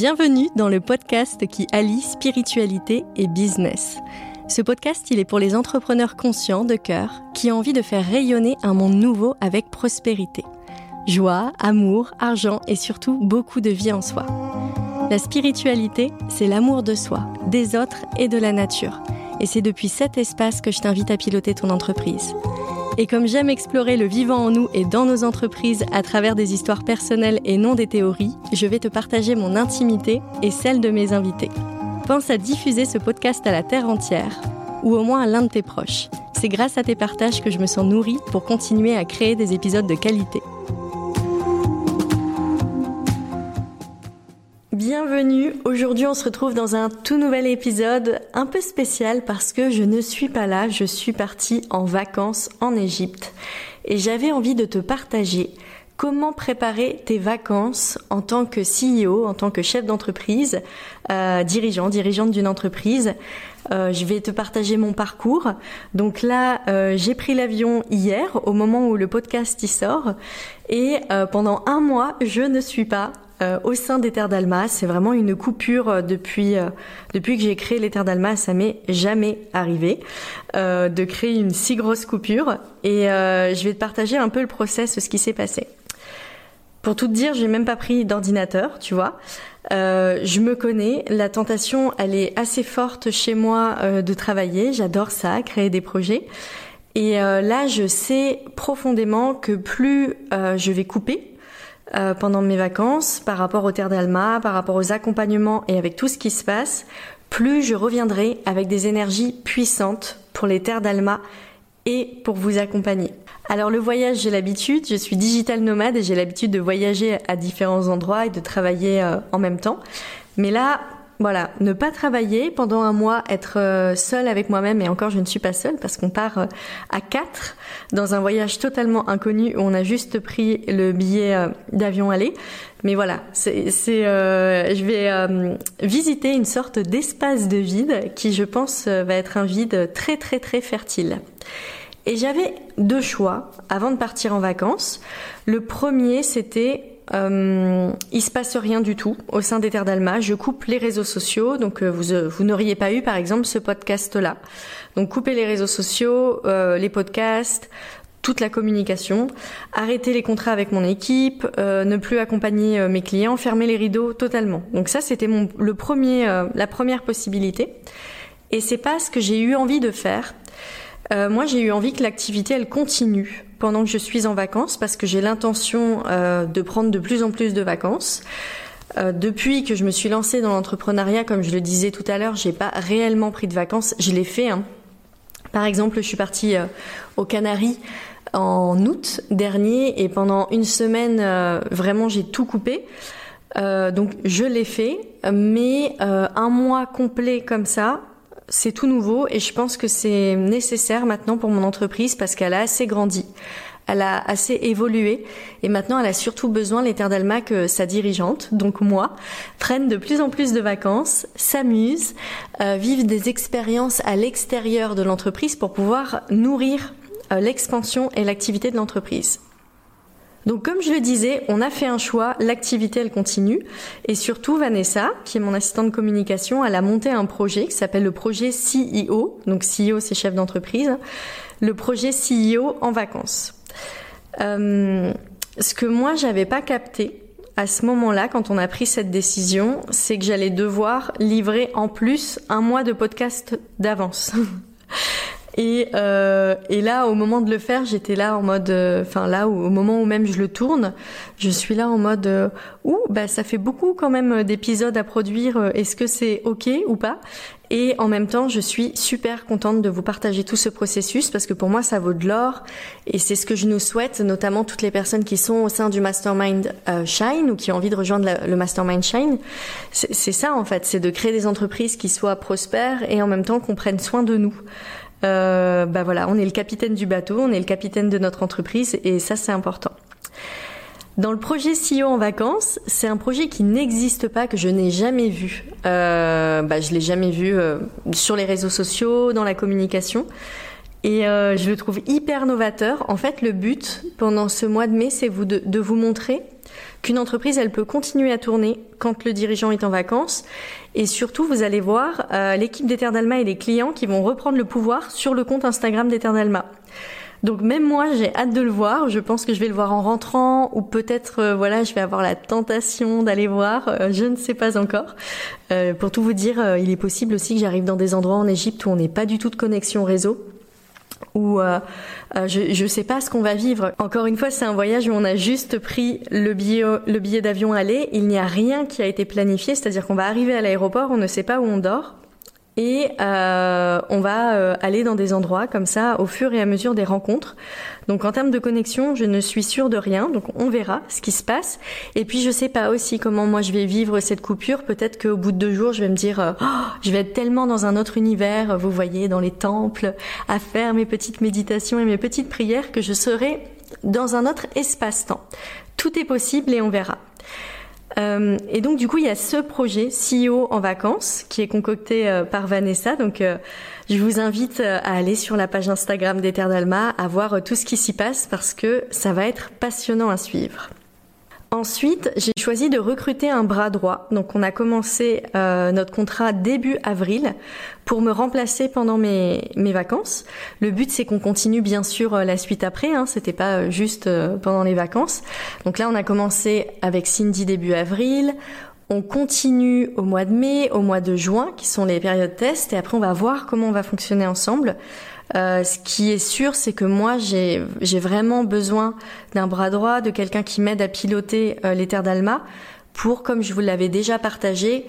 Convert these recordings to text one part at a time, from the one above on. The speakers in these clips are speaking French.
Bienvenue dans le podcast qui allie spiritualité et business. Ce podcast, il est pour les entrepreneurs conscients de cœur qui ont envie de faire rayonner un monde nouveau avec prospérité. Joie, amour, argent et surtout beaucoup de vie en soi. La spiritualité, c'est l'amour de soi, des autres et de la nature. Et c'est depuis cet espace que je t'invite à piloter ton entreprise. Et comme j'aime explorer le vivant en nous et dans nos entreprises à travers des histoires personnelles et non des théories, je vais te partager mon intimité et celle de mes invités. Pense à diffuser ce podcast à la terre entière, ou au moins à l'un de tes proches. C'est grâce à tes partages que je me sens nourrie pour continuer à créer des épisodes de qualité. Bienvenue, aujourd'hui on se retrouve dans un tout nouvel épisode un peu spécial parce que je ne suis pas là, je suis partie en vacances en Égypte et j'avais envie de te partager comment préparer tes vacances en tant que CEO, en tant que chef d'entreprise, euh, dirigeant, dirigeante d'une entreprise. Euh, je vais te partager mon parcours. Donc là, euh, j'ai pris l'avion hier, au moment où le podcast y sort, et pendant un mois, je ne suis pas au sein des Terres d'Alma. C'est vraiment une coupure euh, depuis euh, depuis que j'ai créé les Terres d'Alma. Ça m'est jamais arrivé de créer une si grosse coupure. Et je vais te partager un peu le process, ce qui s'est passé. Pour tout te dire, j'ai même pas pris d'ordinateur, tu vois. je me connais, la tentation, elle est assez forte chez moi de travailler. J'adore ça, créer des projets. Et là, je sais profondément que plus je vais couper, euh, pendant mes vacances par rapport au Terre d'Alma, par rapport aux accompagnements et avec tout ce qui se passe, plus je reviendrai avec des énergies puissantes pour les Terres d'Alma et pour vous accompagner. Alors le voyage, j'ai l'habitude, je suis digital nomade et j'ai l'habitude de voyager à différents endroits et de travailler euh, en même temps. Mais là, voilà, ne pas travailler pendant un mois, être euh, seule avec moi-même et encore je ne suis pas seule parce qu'on part euh, à quatre dans un voyage totalement inconnu où on a juste pris le billet euh, d'avion aller. Mais voilà, c'est, c'est je vais visiter une sorte d'espace de vide qui, je pense, va être un vide très très très fertile. Et j'avais deux choix avant de partir en vacances. Le premier, c'était euh, il se passe rien du tout au sein des Terres d'Alma. Je coupe les réseaux sociaux, donc euh, vous, euh, vous n'auriez pas eu par exemple ce podcast-là. Donc couper les réseaux sociaux, euh, les podcasts, toute la communication, arrêter les contrats avec mon équipe, ne plus accompagner mes clients, fermer les rideaux totalement. Donc ça c'était mon le premier la première possibilité. Et c'est pas ce que j'ai eu envie de faire. moi j'ai eu envie que l'activité elle continue pendant que je suis en vacances parce que j'ai l'intention euh, de prendre de plus en plus de vacances. Euh, depuis que je me suis lancée dans l'entrepreneuriat, comme je le disais tout à l'heure, j'ai pas réellement pris de vacances. Je l'ai fait. Hein. Par exemple, je suis partie euh, aux Canaries en août dernier et pendant une semaine, vraiment, j'ai tout coupé. donc, je l'ai fait, mais un mois complet comme ça, c'est tout nouveau et je pense que c'est nécessaire maintenant pour mon entreprise parce qu'elle a assez grandi. Elle a assez évolué et maintenant elle a surtout besoin, Terres d'Alma, que sa dirigeante, donc moi, prenne de plus en plus de vacances, s'amuse, euh, vive des expériences à l'extérieur de l'entreprise pour pouvoir nourrir euh, l'expansion et l'activité de l'entreprise. Donc comme je le disais, on a fait un choix, l'activité elle continue et surtout Vanessa, qui est mon assistante de communication, elle a monté un projet qui s'appelle le projet CEO. Donc CEO c'est chef d'entreprise. Le projet CEO en vacances. Euh, ce que moi j'avais pas capté à ce moment-là, quand on a pris cette décision, c'est que j'allais devoir livrer en plus un mois de podcast d'avance. Et, euh, et là, au moment de le faire, j'étais là en mode, euh, enfin là, au moment où même je le tourne, je suis là en mode, euh, ouh, bah ça fait beaucoup quand même d'épisodes à produire. Est-ce que c'est ok ou pas? Et en même temps, je suis super contente de vous partager tout ce processus parce que pour moi, ça vaut de l'or et c'est ce que je nous souhaite, notamment toutes les personnes qui sont au sein du Mastermind euh, Shine ou qui ont envie de rejoindre le Mastermind Shine. C'est ça en fait, c'est de créer des entreprises qui soient prospères et en même temps qu'on prenne soin de nous euh, bah voilà, on est le capitaine du bateau, on est le capitaine de notre entreprise et ça c'est important. Dans le projet CEO en vacances, c'est un projet qui n'existe pas, que je n'ai jamais vu. Euh, bah, je l'ai jamais vu euh, sur les réseaux sociaux, dans la communication. Et euh, je le trouve hyper novateur. En fait, le but pendant ce mois de mai, c'est vous de, de, vous montrer qu'une entreprise, elle peut continuer à tourner quand le dirigeant est en vacances. Et surtout, vous allez voir euh, l'équipe d'Ether d'Alma et les clients qui vont reprendre le pouvoir sur le compte Instagram d'Ether d'Alma. Donc même moi, j'ai hâte de le voir. Je pense que je vais le voir en rentrant ou peut-être, euh, voilà, je vais avoir la tentation d'aller voir. Euh, je ne sais pas encore. Pour tout vous dire, il est possible aussi que j'arrive dans des endroits en Égypte où on n'est pas du tout de connexion réseau où je ne sais pas ce qu'on va vivre. Encore une fois, c'est un voyage où on a juste pris le billet, le billet d'avion aller. Il n'y a rien qui a été planifié, c'est-à-dire qu'on va arriver à l'aéroport, on ne sait pas où on dort et euh, on va euh, aller dans des endroits comme ça au fur et à mesure des rencontres. Donc en termes de connexion, je ne suis sûre de rien, donc on verra ce qui se passe. Et puis je sais pas aussi comment moi je vais vivre cette coupure. Peut-être qu'au bout de deux jours, je vais me dire, euh, oh, je vais être tellement dans un autre univers, vous voyez, dans les temples, à faire mes petites méditations et mes petites prières, que je serai dans un autre espace-temps. Tout est possible et on verra. Euh, et donc du coup, il y a ce projet CEO en vacances qui est concocté euh, par Vanessa. Donc euh, je vous invite à aller sur la page Instagram d'Ether d'Alma, à voir tout ce qui s'y passe parce que ça va être passionnant à suivre. Ensuite, j'ai choisi de recruter un bras droit. Donc, on a commencé euh, notre contrat début avril pour me remplacer pendant mes, mes vacances. Le but, c'est qu'on continue bien sûr euh, la suite après. Hein, C'était pas euh, juste pendant les vacances. Donc là, on a commencé avec Cindy début avril. On continue au mois de mai, au mois de juin, qui sont les périodes test, et après on va voir comment on va fonctionner ensemble. Euh, ce qui est sûr, c'est que moi, j'ai vraiment besoin d'un bras droit, de quelqu'un qui m'aide à piloter euh, les terres d'Alma pour, comme je vous l'avais déjà partagé,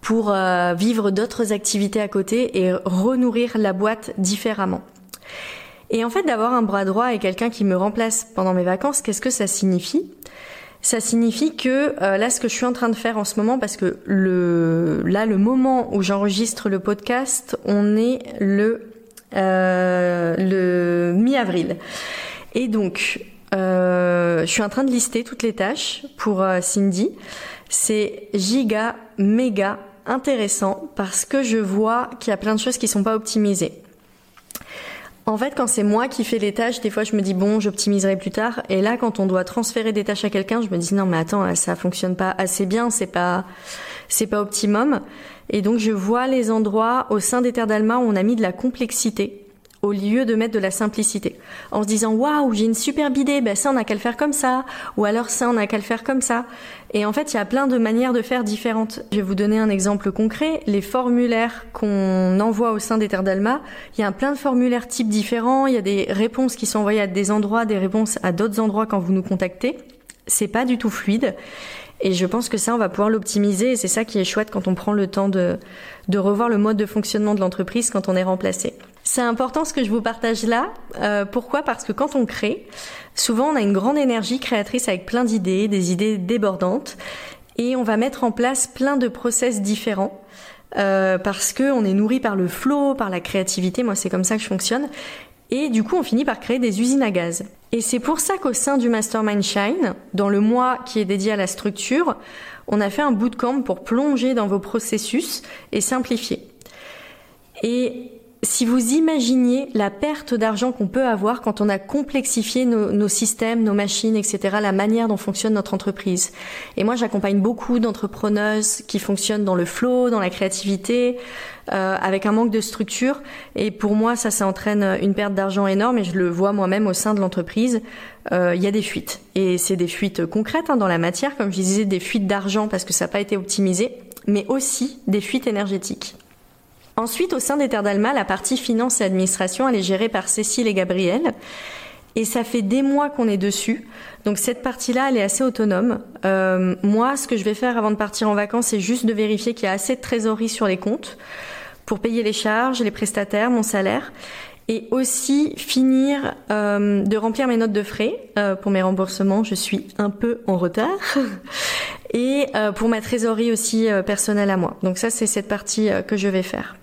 pour euh, vivre d'autres activités à côté et renourrir la boîte différemment. Et en fait, d'avoir un bras droit et quelqu'un qui me remplace pendant mes vacances, qu'est-ce que ça signifie? Ça signifie que là, ce que je suis en train de faire en ce moment, parce que le, là, le moment où j'enregistre le podcast, on est le euh, le mi-avril. Et donc, euh, je suis en train de lister toutes les tâches pour euh, Cindy. C'est giga, méga intéressant parce que je vois qu'il y a plein de choses qui sont pas optimisées. En fait, quand c'est moi qui fais les tâches, des fois je me dis bon, j'optimiserai plus tard. Et là, quand on doit transférer des tâches à quelqu'un, je me dis non, mais attends, ça fonctionne pas assez bien, c'est pas, c'est pas optimum. Et donc je vois les endroits au sein des terres d'Alma où on a mis de la complexité au lieu de mettre de la simplicité. En se disant waouh, j'ai une superbe idée, ben ça on a qu'à le faire comme ça, ou alors ça on a qu'à le faire comme ça. Et en fait, il y a plein de manières de faire différentes. Je vais vous donner un exemple concret. Les formulaires qu'on envoie au sein des terres d'Alma, il y a plein de formulaires types différents. Il y a des réponses qui sont envoyées à des endroits, des réponses à d'autres endroits quand vous nous contactez. C'est pas du tout fluide. Et je pense que ça, on va pouvoir l'optimiser et c'est ça qui est chouette quand on prend le temps de, de revoir le mode de fonctionnement de l'entreprise quand on est remplacé. C'est important ce que je vous partage là. Euh, pourquoi? Parce que quand on crée, souvent on a une grande énergie créatrice avec plein d'idées, des idées débordantes, et on va mettre en place plein de process différents. Euh, parce que on est nourri par le flow, par la créativité. Moi, c'est comme ça que je fonctionne. Et du coup, on finit par créer des usines à gaz. Et c'est pour ça qu'au sein du Mastermind Shine, dans le mois qui est dédié à la structure, on a fait un bootcamp pour plonger dans vos processus et simplifier. Et si vous imaginiez la perte d'argent qu'on peut avoir quand on a complexifié nos, systèmes, nos machines, etc., la manière dont fonctionne notre entreprise. Et moi, j'accompagne beaucoup d'entrepreneuses qui fonctionnent dans le flow, dans la créativité, euh, avec un manque de structure. Et pour moi, ça, ça entraîne une perte d'argent énorme. Et je le vois moi-même au sein de l'entreprise. Euh, il y a des fuites. Et c'est des fuites concrètes hein, dans la matière, comme je disais, des fuites d'argent parce que ça n'a pas été optimisé, mais aussi des fuites énergétiques. Ensuite, au sein des Terres d'Alma, la partie finance et administration, elle est gérée par Cécile et Gabriel. Et ça fait des mois qu'on est dessus. Donc cette partie-là, elle est assez autonome. Euh, moi, ce que je vais faire avant de partir en vacances, c'est juste de vérifier qu'il y a assez de trésorerie sur les comptes pour payer les charges, les prestataires, mon salaire. Et aussi finir euh, de remplir mes notes de frais euh, pour mes remboursements. Je suis un peu en retard. et pour ma trésorerie aussi personnelle à moi. Donc ça, c'est cette partie que je vais faire.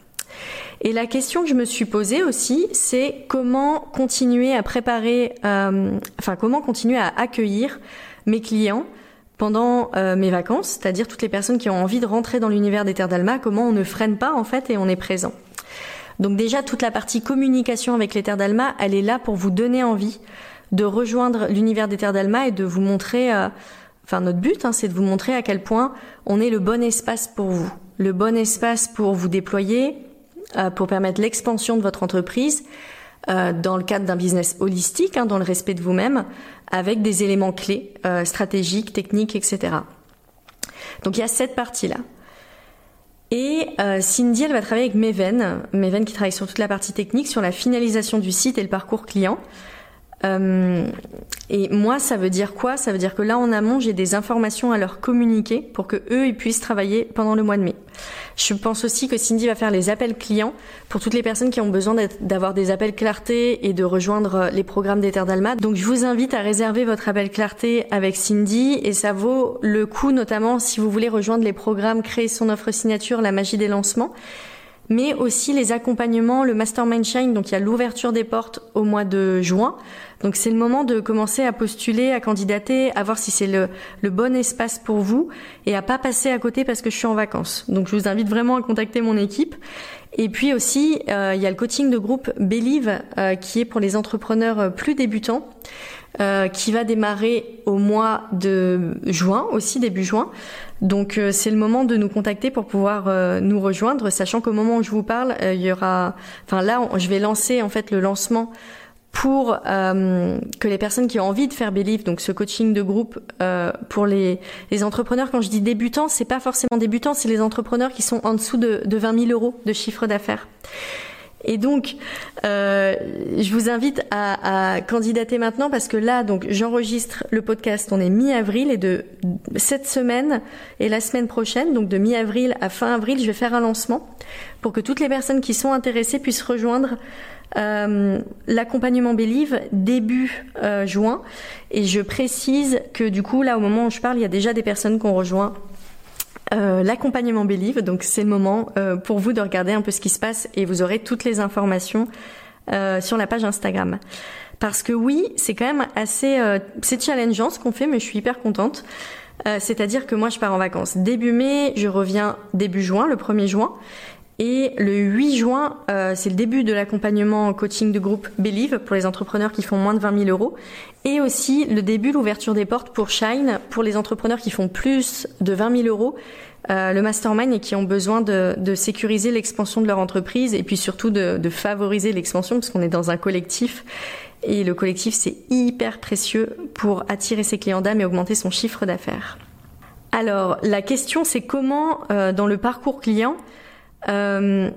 Et la question que je me suis posée aussi, c'est comment continuer à préparer, euh, enfin comment continuer à accueillir mes clients pendant euh, mes vacances, c'est-à-dire toutes les personnes qui ont envie de rentrer dans l'univers des terres d'Alma, comment on ne freine pas en fait et on est présent. Donc déjà toute la partie communication avec les terres d'Alma, elle est là pour vous donner envie de rejoindre l'univers des terres d'Alma et de vous montrer euh, enfin notre but, hein, c'est de vous montrer à quel point on est le bon espace pour vous, le bon espace pour vous déployer, pour permettre l'expansion de votre entreprise euh, dans le cadre d'un business holistique, hein, dans le respect de vous-même, avec des éléments clés, euh, stratégiques, techniques, etc. Donc il y a cette partie-là. Et euh, Cindy, elle va travailler avec Meven, Meven qui travaille sur toute la partie technique, sur la finalisation du site et le parcours client. Euh, et moi, ça veut dire quoi? Ça veut dire que là, en amont, j'ai des informations à leur communiquer pour que eux, ils puissent travailler pendant le mois de mai. Je pense aussi que Cindy va faire les appels clients pour toutes les personnes qui ont besoin d'avoir des appels clarté et de rejoindre les programmes d'Ether d'Alma. Donc, je vous invite à réserver votre appel clarté avec Cindy et ça vaut le coup, notamment si vous voulez rejoindre les programmes créer son offre signature, la magie des lancements mais aussi les accompagnements, le Mastermind Shine, donc il y a l'ouverture des portes au mois de juin. Donc c'est le moment de commencer à postuler, à candidater, à voir si c'est le, le, bon espace pour vous et à pas passer à côté parce que je suis en vacances. Donc je vous invite vraiment à contacter mon équipe. Et puis aussi, euh, il y a le coaching de groupe Believe euh, qui est pour les entrepreneurs euh, plus débutants. Euh, qui va démarrer au mois de juin, aussi début juin. Donc euh, c'est le moment de nous contacter pour pouvoir euh, nous rejoindre, sachant qu'au moment où je vous parle, il y aura, enfin là, je vais lancer en fait le lancement pour que les personnes qui ont envie de faire Believe, donc ce coaching de groupe pour les, les, entrepreneurs. Quand je dis débutants, c'est pas forcément débutants, c'est les entrepreneurs qui sont en dessous de, de 20 000 euros de chiffre d'affaires. Et donc, euh, je vous invite à, candidater maintenant parce que là, donc, j'enregistre le podcast. On est mi-avril et de cette semaine et la semaine prochaine, donc de mi-avril à fin avril, je vais faire un lancement pour que toutes les personnes qui sont intéressées puissent rejoindre euh, l'accompagnement Believe début euh, juin. Et je précise que du coup, là, au moment où je parle, il y a déjà des personnes qui ont rejoint euh, l'accompagnement Believe. Donc c'est le moment euh, pour vous de regarder un peu ce qui se passe et vous aurez toutes les informations euh, sur la page Instagram. Parce que oui, c'est quand même assez, c'est challengeant ce qu'on fait, mais je suis hyper contente. C'est-à-dire que moi je pars en vacances début mai, je reviens début juin, le 1er juin, et le 8 juin, euh, c'est le début de l'accompagnement coaching de groupe Believe pour les entrepreneurs qui font moins de 20 000 euros. Et aussi le début, l'ouverture des portes pour Shine pour les entrepreneurs qui font plus de 20 000 euros. Euh, le mastermind et qui ont besoin de, sécuriser l'expansion de leur entreprise et puis surtout de, de favoriser l'expansion parce qu'on est dans un collectif et le collectif c'est hyper précieux pour attirer ses clients d'âme et augmenter son chiffre d'affaires. Alors la question c'est comment euh, dans le parcours client euh,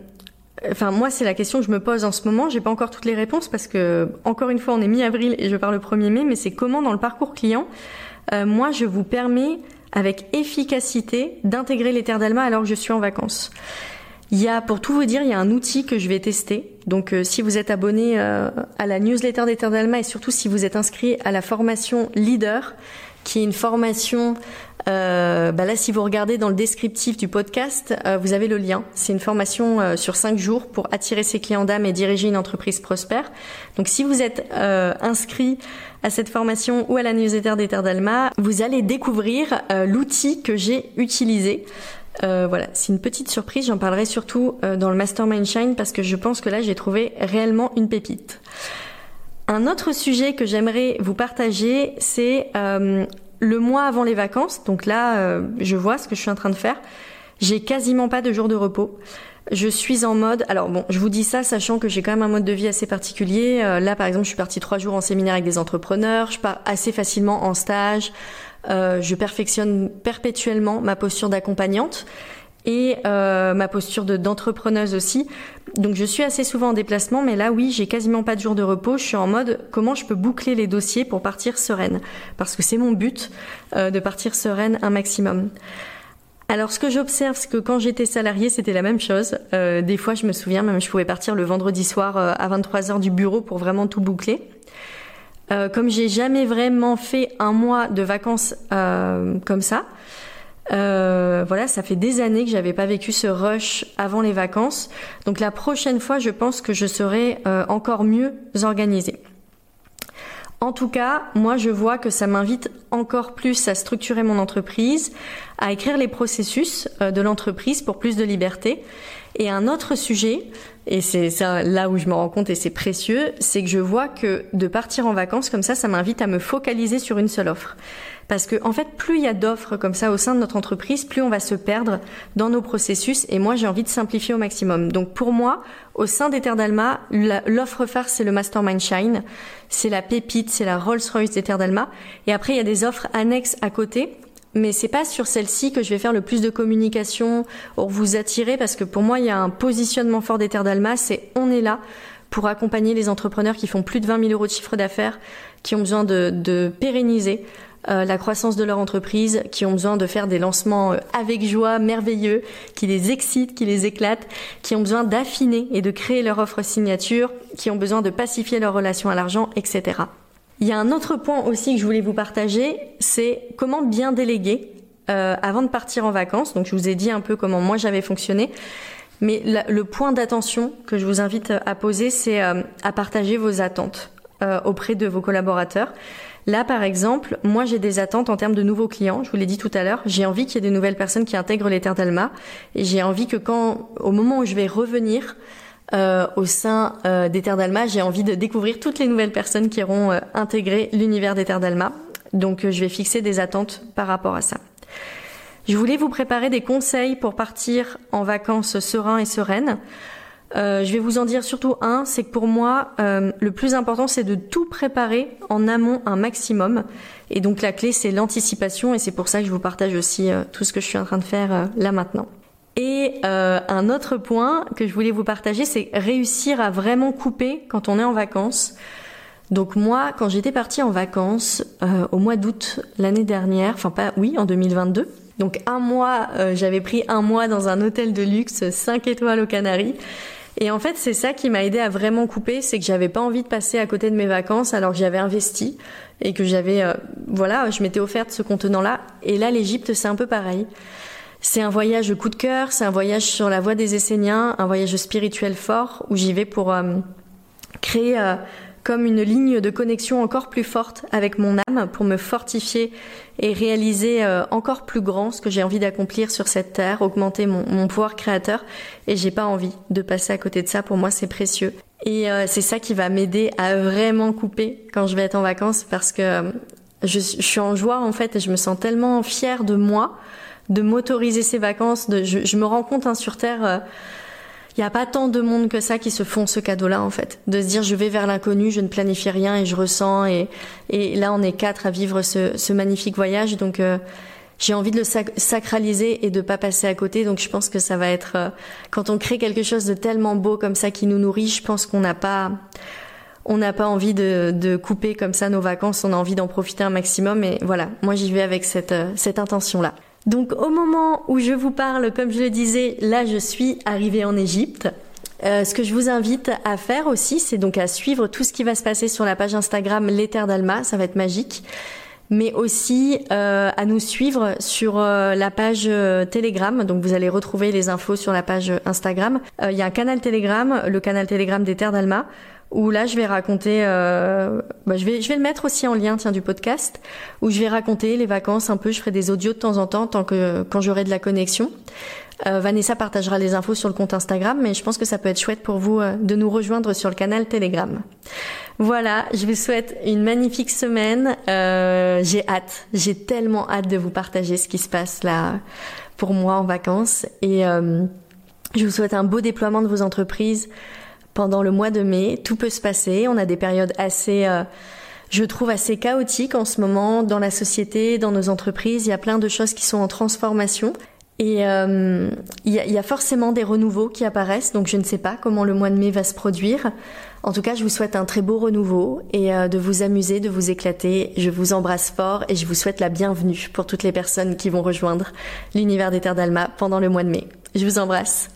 enfin, moi, c'est la question que je me pose en ce moment. J'ai pas encore toutes les réponses parce que, encore une fois, on est mi-avril et je pars le 1er mai, mais c'est comment dans le parcours client, euh, moi, je vous permets avec efficacité d'intégrer les terres d'Alma alors que je suis en vacances. Il y a, pour tout vous dire, il y a un outil que je vais tester. Donc, euh, si vous êtes abonné à la newsletter des terres d'Alma et surtout si vous êtes inscrit à la formation Leader, qui est une formation euh, bah là, si vous regardez dans le descriptif du podcast, euh, vous avez le lien. C'est une formation euh, sur cinq jours pour attirer ses clients d'âme et diriger une entreprise prospère. Donc, si vous êtes euh, inscrit à cette formation ou à la newsletter des Terres d'Alma, vous allez découvrir l'outil que j'ai utilisé. voilà, c'est une petite surprise. J'en parlerai surtout dans le Mastermind Shine parce que je pense que là, j'ai trouvé réellement une pépite. Un autre sujet que j'aimerais vous partager, c'est le mois avant les vacances, donc là, euh, je vois ce que je suis en train de faire. J'ai quasiment pas de jours de repos. Je suis en mode. Alors bon, je vous dis ça sachant que j'ai quand même un mode de vie assez particulier. Euh, là, par exemple, je suis partie trois jours en séminaire avec des entrepreneurs. Je pars assez facilement en stage. Euh, je perfectionne perpétuellement ma posture d'accompagnante et euh, ma posture de d'entrepreneuse aussi. Donc je suis assez souvent en déplacement, mais là oui, j'ai quasiment pas de jour de repos. Je suis en mode comment je peux boucler les dossiers pour partir sereine, parce que c'est mon but euh, de partir sereine un maximum. Alors ce que j'observe, c'est que quand j'étais salariée, c'était la même chose. Euh, des fois, je me souviens, même je pouvais partir le vendredi soir euh, à 23 heures du bureau pour vraiment tout boucler. Euh, comme j'ai jamais vraiment fait un mois de vacances euh, comme ça, euh, voilà, ça fait des années que j'avais pas vécu ce rush avant les vacances. Donc la prochaine fois, je pense que je serai euh, encore mieux organisée. En tout cas, moi, je vois que ça m'invite encore plus à structurer mon entreprise, à écrire les processus euh, de l'entreprise pour plus de liberté. Et un autre sujet, et c'est là où je me rends compte et c'est précieux, c'est que je vois que de partir en vacances comme ça, ça m'invite à me focaliser sur une seule offre. Parce que en fait, plus il y a d'offres comme ça au sein de notre entreprise, plus on va se perdre dans nos processus. Et moi, j'ai envie de simplifier au maximum. Donc pour moi, au sein d'Ether d'Alma, l'offre phare c'est le Mastermind Shine, c'est la pépite, c'est la Rolls-Royce d'Ether d'Alma. Et après, il y a des offres annexes à côté mais c'est pas sur celle-ci que je vais faire le plus de communication pour vous attirer parce que pour moi il y a un positionnement fort des d'Alma, c'est on est là pour accompagner les entrepreneurs qui font plus de 20 000 euros de chiffre d'affaires, qui ont besoin de, de pérenniser euh, la croissance de leur entreprise, qui ont besoin de faire des lancements euh, avec joie, merveilleux, qui les excitent, qui les éclatent, qui ont besoin d'affiner et de créer leur offre signature, qui ont besoin de pacifier leur relation à l'argent, etc. Il y a un autre point aussi que je voulais vous partager, c'est comment bien déléguer euh, avant de partir en vacances. Donc je vous ai dit un peu comment moi j'avais fonctionné. Mais le point d'attention que je vous invite à poser, c'est euh, à partager vos attentes euh, auprès de vos collaborateurs. Là, par exemple, moi, j'ai des attentes en termes de nouveaux clients. Je vous l'ai dit tout à l'heure. J'ai envie qu'il y ait de nouvelles personnes qui intègrent les d'Alma. Et j'ai envie que quand, au moment où je vais revenir, euh, au sein euh, des d'Alma. J'ai envie de découvrir toutes les nouvelles personnes qui auront euh, intégré l'univers des Terres d'Alma. Donc je vais fixer des attentes par rapport à ça. Je voulais vous préparer des conseils pour partir en vacances serein et sereines. je vais vous en dire surtout un, c'est que pour moi, le plus important, c'est de tout préparer en amont un maximum. Et donc la clé, c'est l'anticipation, et c'est pour ça que je vous partage aussi tout ce que je suis en train de faire là maintenant. Et euh, un autre point que je voulais vous partager, c'est réussir à vraiment couper quand on est en vacances. Donc moi, quand j'étais partie en vacances euh, au mois d'août l'année dernière, enfin pas, oui, en 2022. Donc un mois, euh, j'avais pris un mois dans un hôtel de luxe, 5 étoiles aux Canaries. Et en fait, c'est ça qui m'a aidé à vraiment couper, c'est que j'avais pas envie de passer à côté de mes vacances alors que j'avais investi et que j'avais, voilà, je m'étais offerte ce contenant-là. Et là, l'Égypte, c'est un peu pareil. C'est un voyage coup de cœur, c'est un voyage sur la voie des Esséniens, un voyage spirituel fort où j'y vais pour euh, créer euh, comme une ligne de connexion encore plus forte avec mon âme, pour me fortifier et réaliser euh, encore plus grand ce que j'ai envie d'accomplir sur cette terre, augmenter mon, mon pouvoir créateur. Et j'ai pas envie de passer à côté de ça. Pour moi, c'est précieux. Et c'est ça qui va m'aider à vraiment couper quand je vais être en vacances parce que je, je suis en joie en fait et je me sens tellement fière de moi de m'autoriser ces vacances. De, je, me rends compte hein, sur Terre, il euh, n'y a pas tant de monde que ça qui se font ce cadeau-là en fait. De se dire je vais vers l'inconnu, je ne planifie rien et je ressens. Et, et là on est quatre à vivre ce, ce magnifique voyage. Donc euh, j'ai envie de le sacraliser et de pas passer à côté. Donc je pense que ça va être euh, quand on crée quelque chose de tellement beau comme ça qui nous nourrit, je pense qu'on n'a pas on n'a pas envie de, de, couper comme ça nos vacances, on a envie d'en profiter un maximum. Et voilà, moi j'y vais avec cette, cette intention-là. Donc au moment où je vous parle, comme je le disais, là je suis arrivée en Égypte. Euh, ce que je vous invite à faire aussi, c'est donc à suivre tout ce qui va se passer sur la page Instagram L'Éther d'Alma, ça va être magique, mais aussi euh, à nous suivre sur euh, la page Telegram. Donc vous allez retrouver les infos sur la page Instagram. Il y a un canal Telegram, le canal Telegram d'Éther d'Alma, où là je vais raconter, euh, bah, je vais je vais le mettre aussi en lien tiens du podcast, où je vais raconter les vacances un peu, je ferai des audios de temps en temps tant que quand j'aurai de la connexion. Euh, Vanessa partagera les infos sur le compte Instagram, mais je pense que ça peut être chouette pour vous euh, de nous rejoindre sur le canal Telegram. Voilà, je vous souhaite une magnifique semaine. Euh, j'ai hâte, j'ai tellement hâte de vous partager ce qui se passe là pour moi en vacances et euh, je vous souhaite un beau déploiement de vos entreprises pendant le mois de mai. Tout peut se passer. On a des périodes assez, euh, je trouve, assez chaotiques en ce moment dans la société, dans nos entreprises. Il y a plein de choses qui sont en transformation. Et euh, il, y a, forcément des renouveaux qui apparaissent, donc je ne sais pas comment le mois de mai va se produire. En tout cas, je vous souhaite un très beau renouveau et euh, de vous amuser, de vous éclater. Je vous embrasse fort et je vous souhaite la bienvenue pour toutes les personnes qui vont rejoindre l'univers des Terres d'Alma pendant le mois de mai. Je vous embrasse.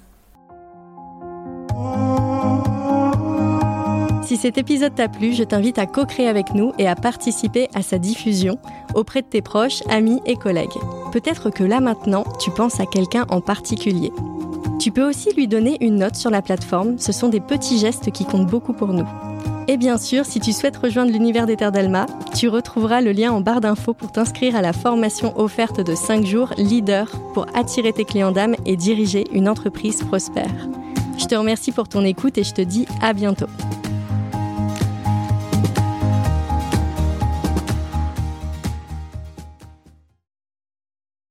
Si cet épisode t'a plu, je t'invite à co-créer avec nous et à participer à sa diffusion auprès de tes proches, amis et collègues. Peut-être que là maintenant, tu penses à quelqu'un en particulier. Tu peux aussi lui donner une note sur la plateforme, ce sont des petits gestes qui comptent beaucoup pour nous. Et bien sûr, si tu souhaites rejoindre l'univers des Terres d'Alma, tu retrouveras le lien en barre d'infos pour t'inscrire à la formation offerte de 5 jours Leader pour attirer tes clients d'âme et diriger une entreprise prospère. Je te remercie pour ton écoute et je te dis à bientôt.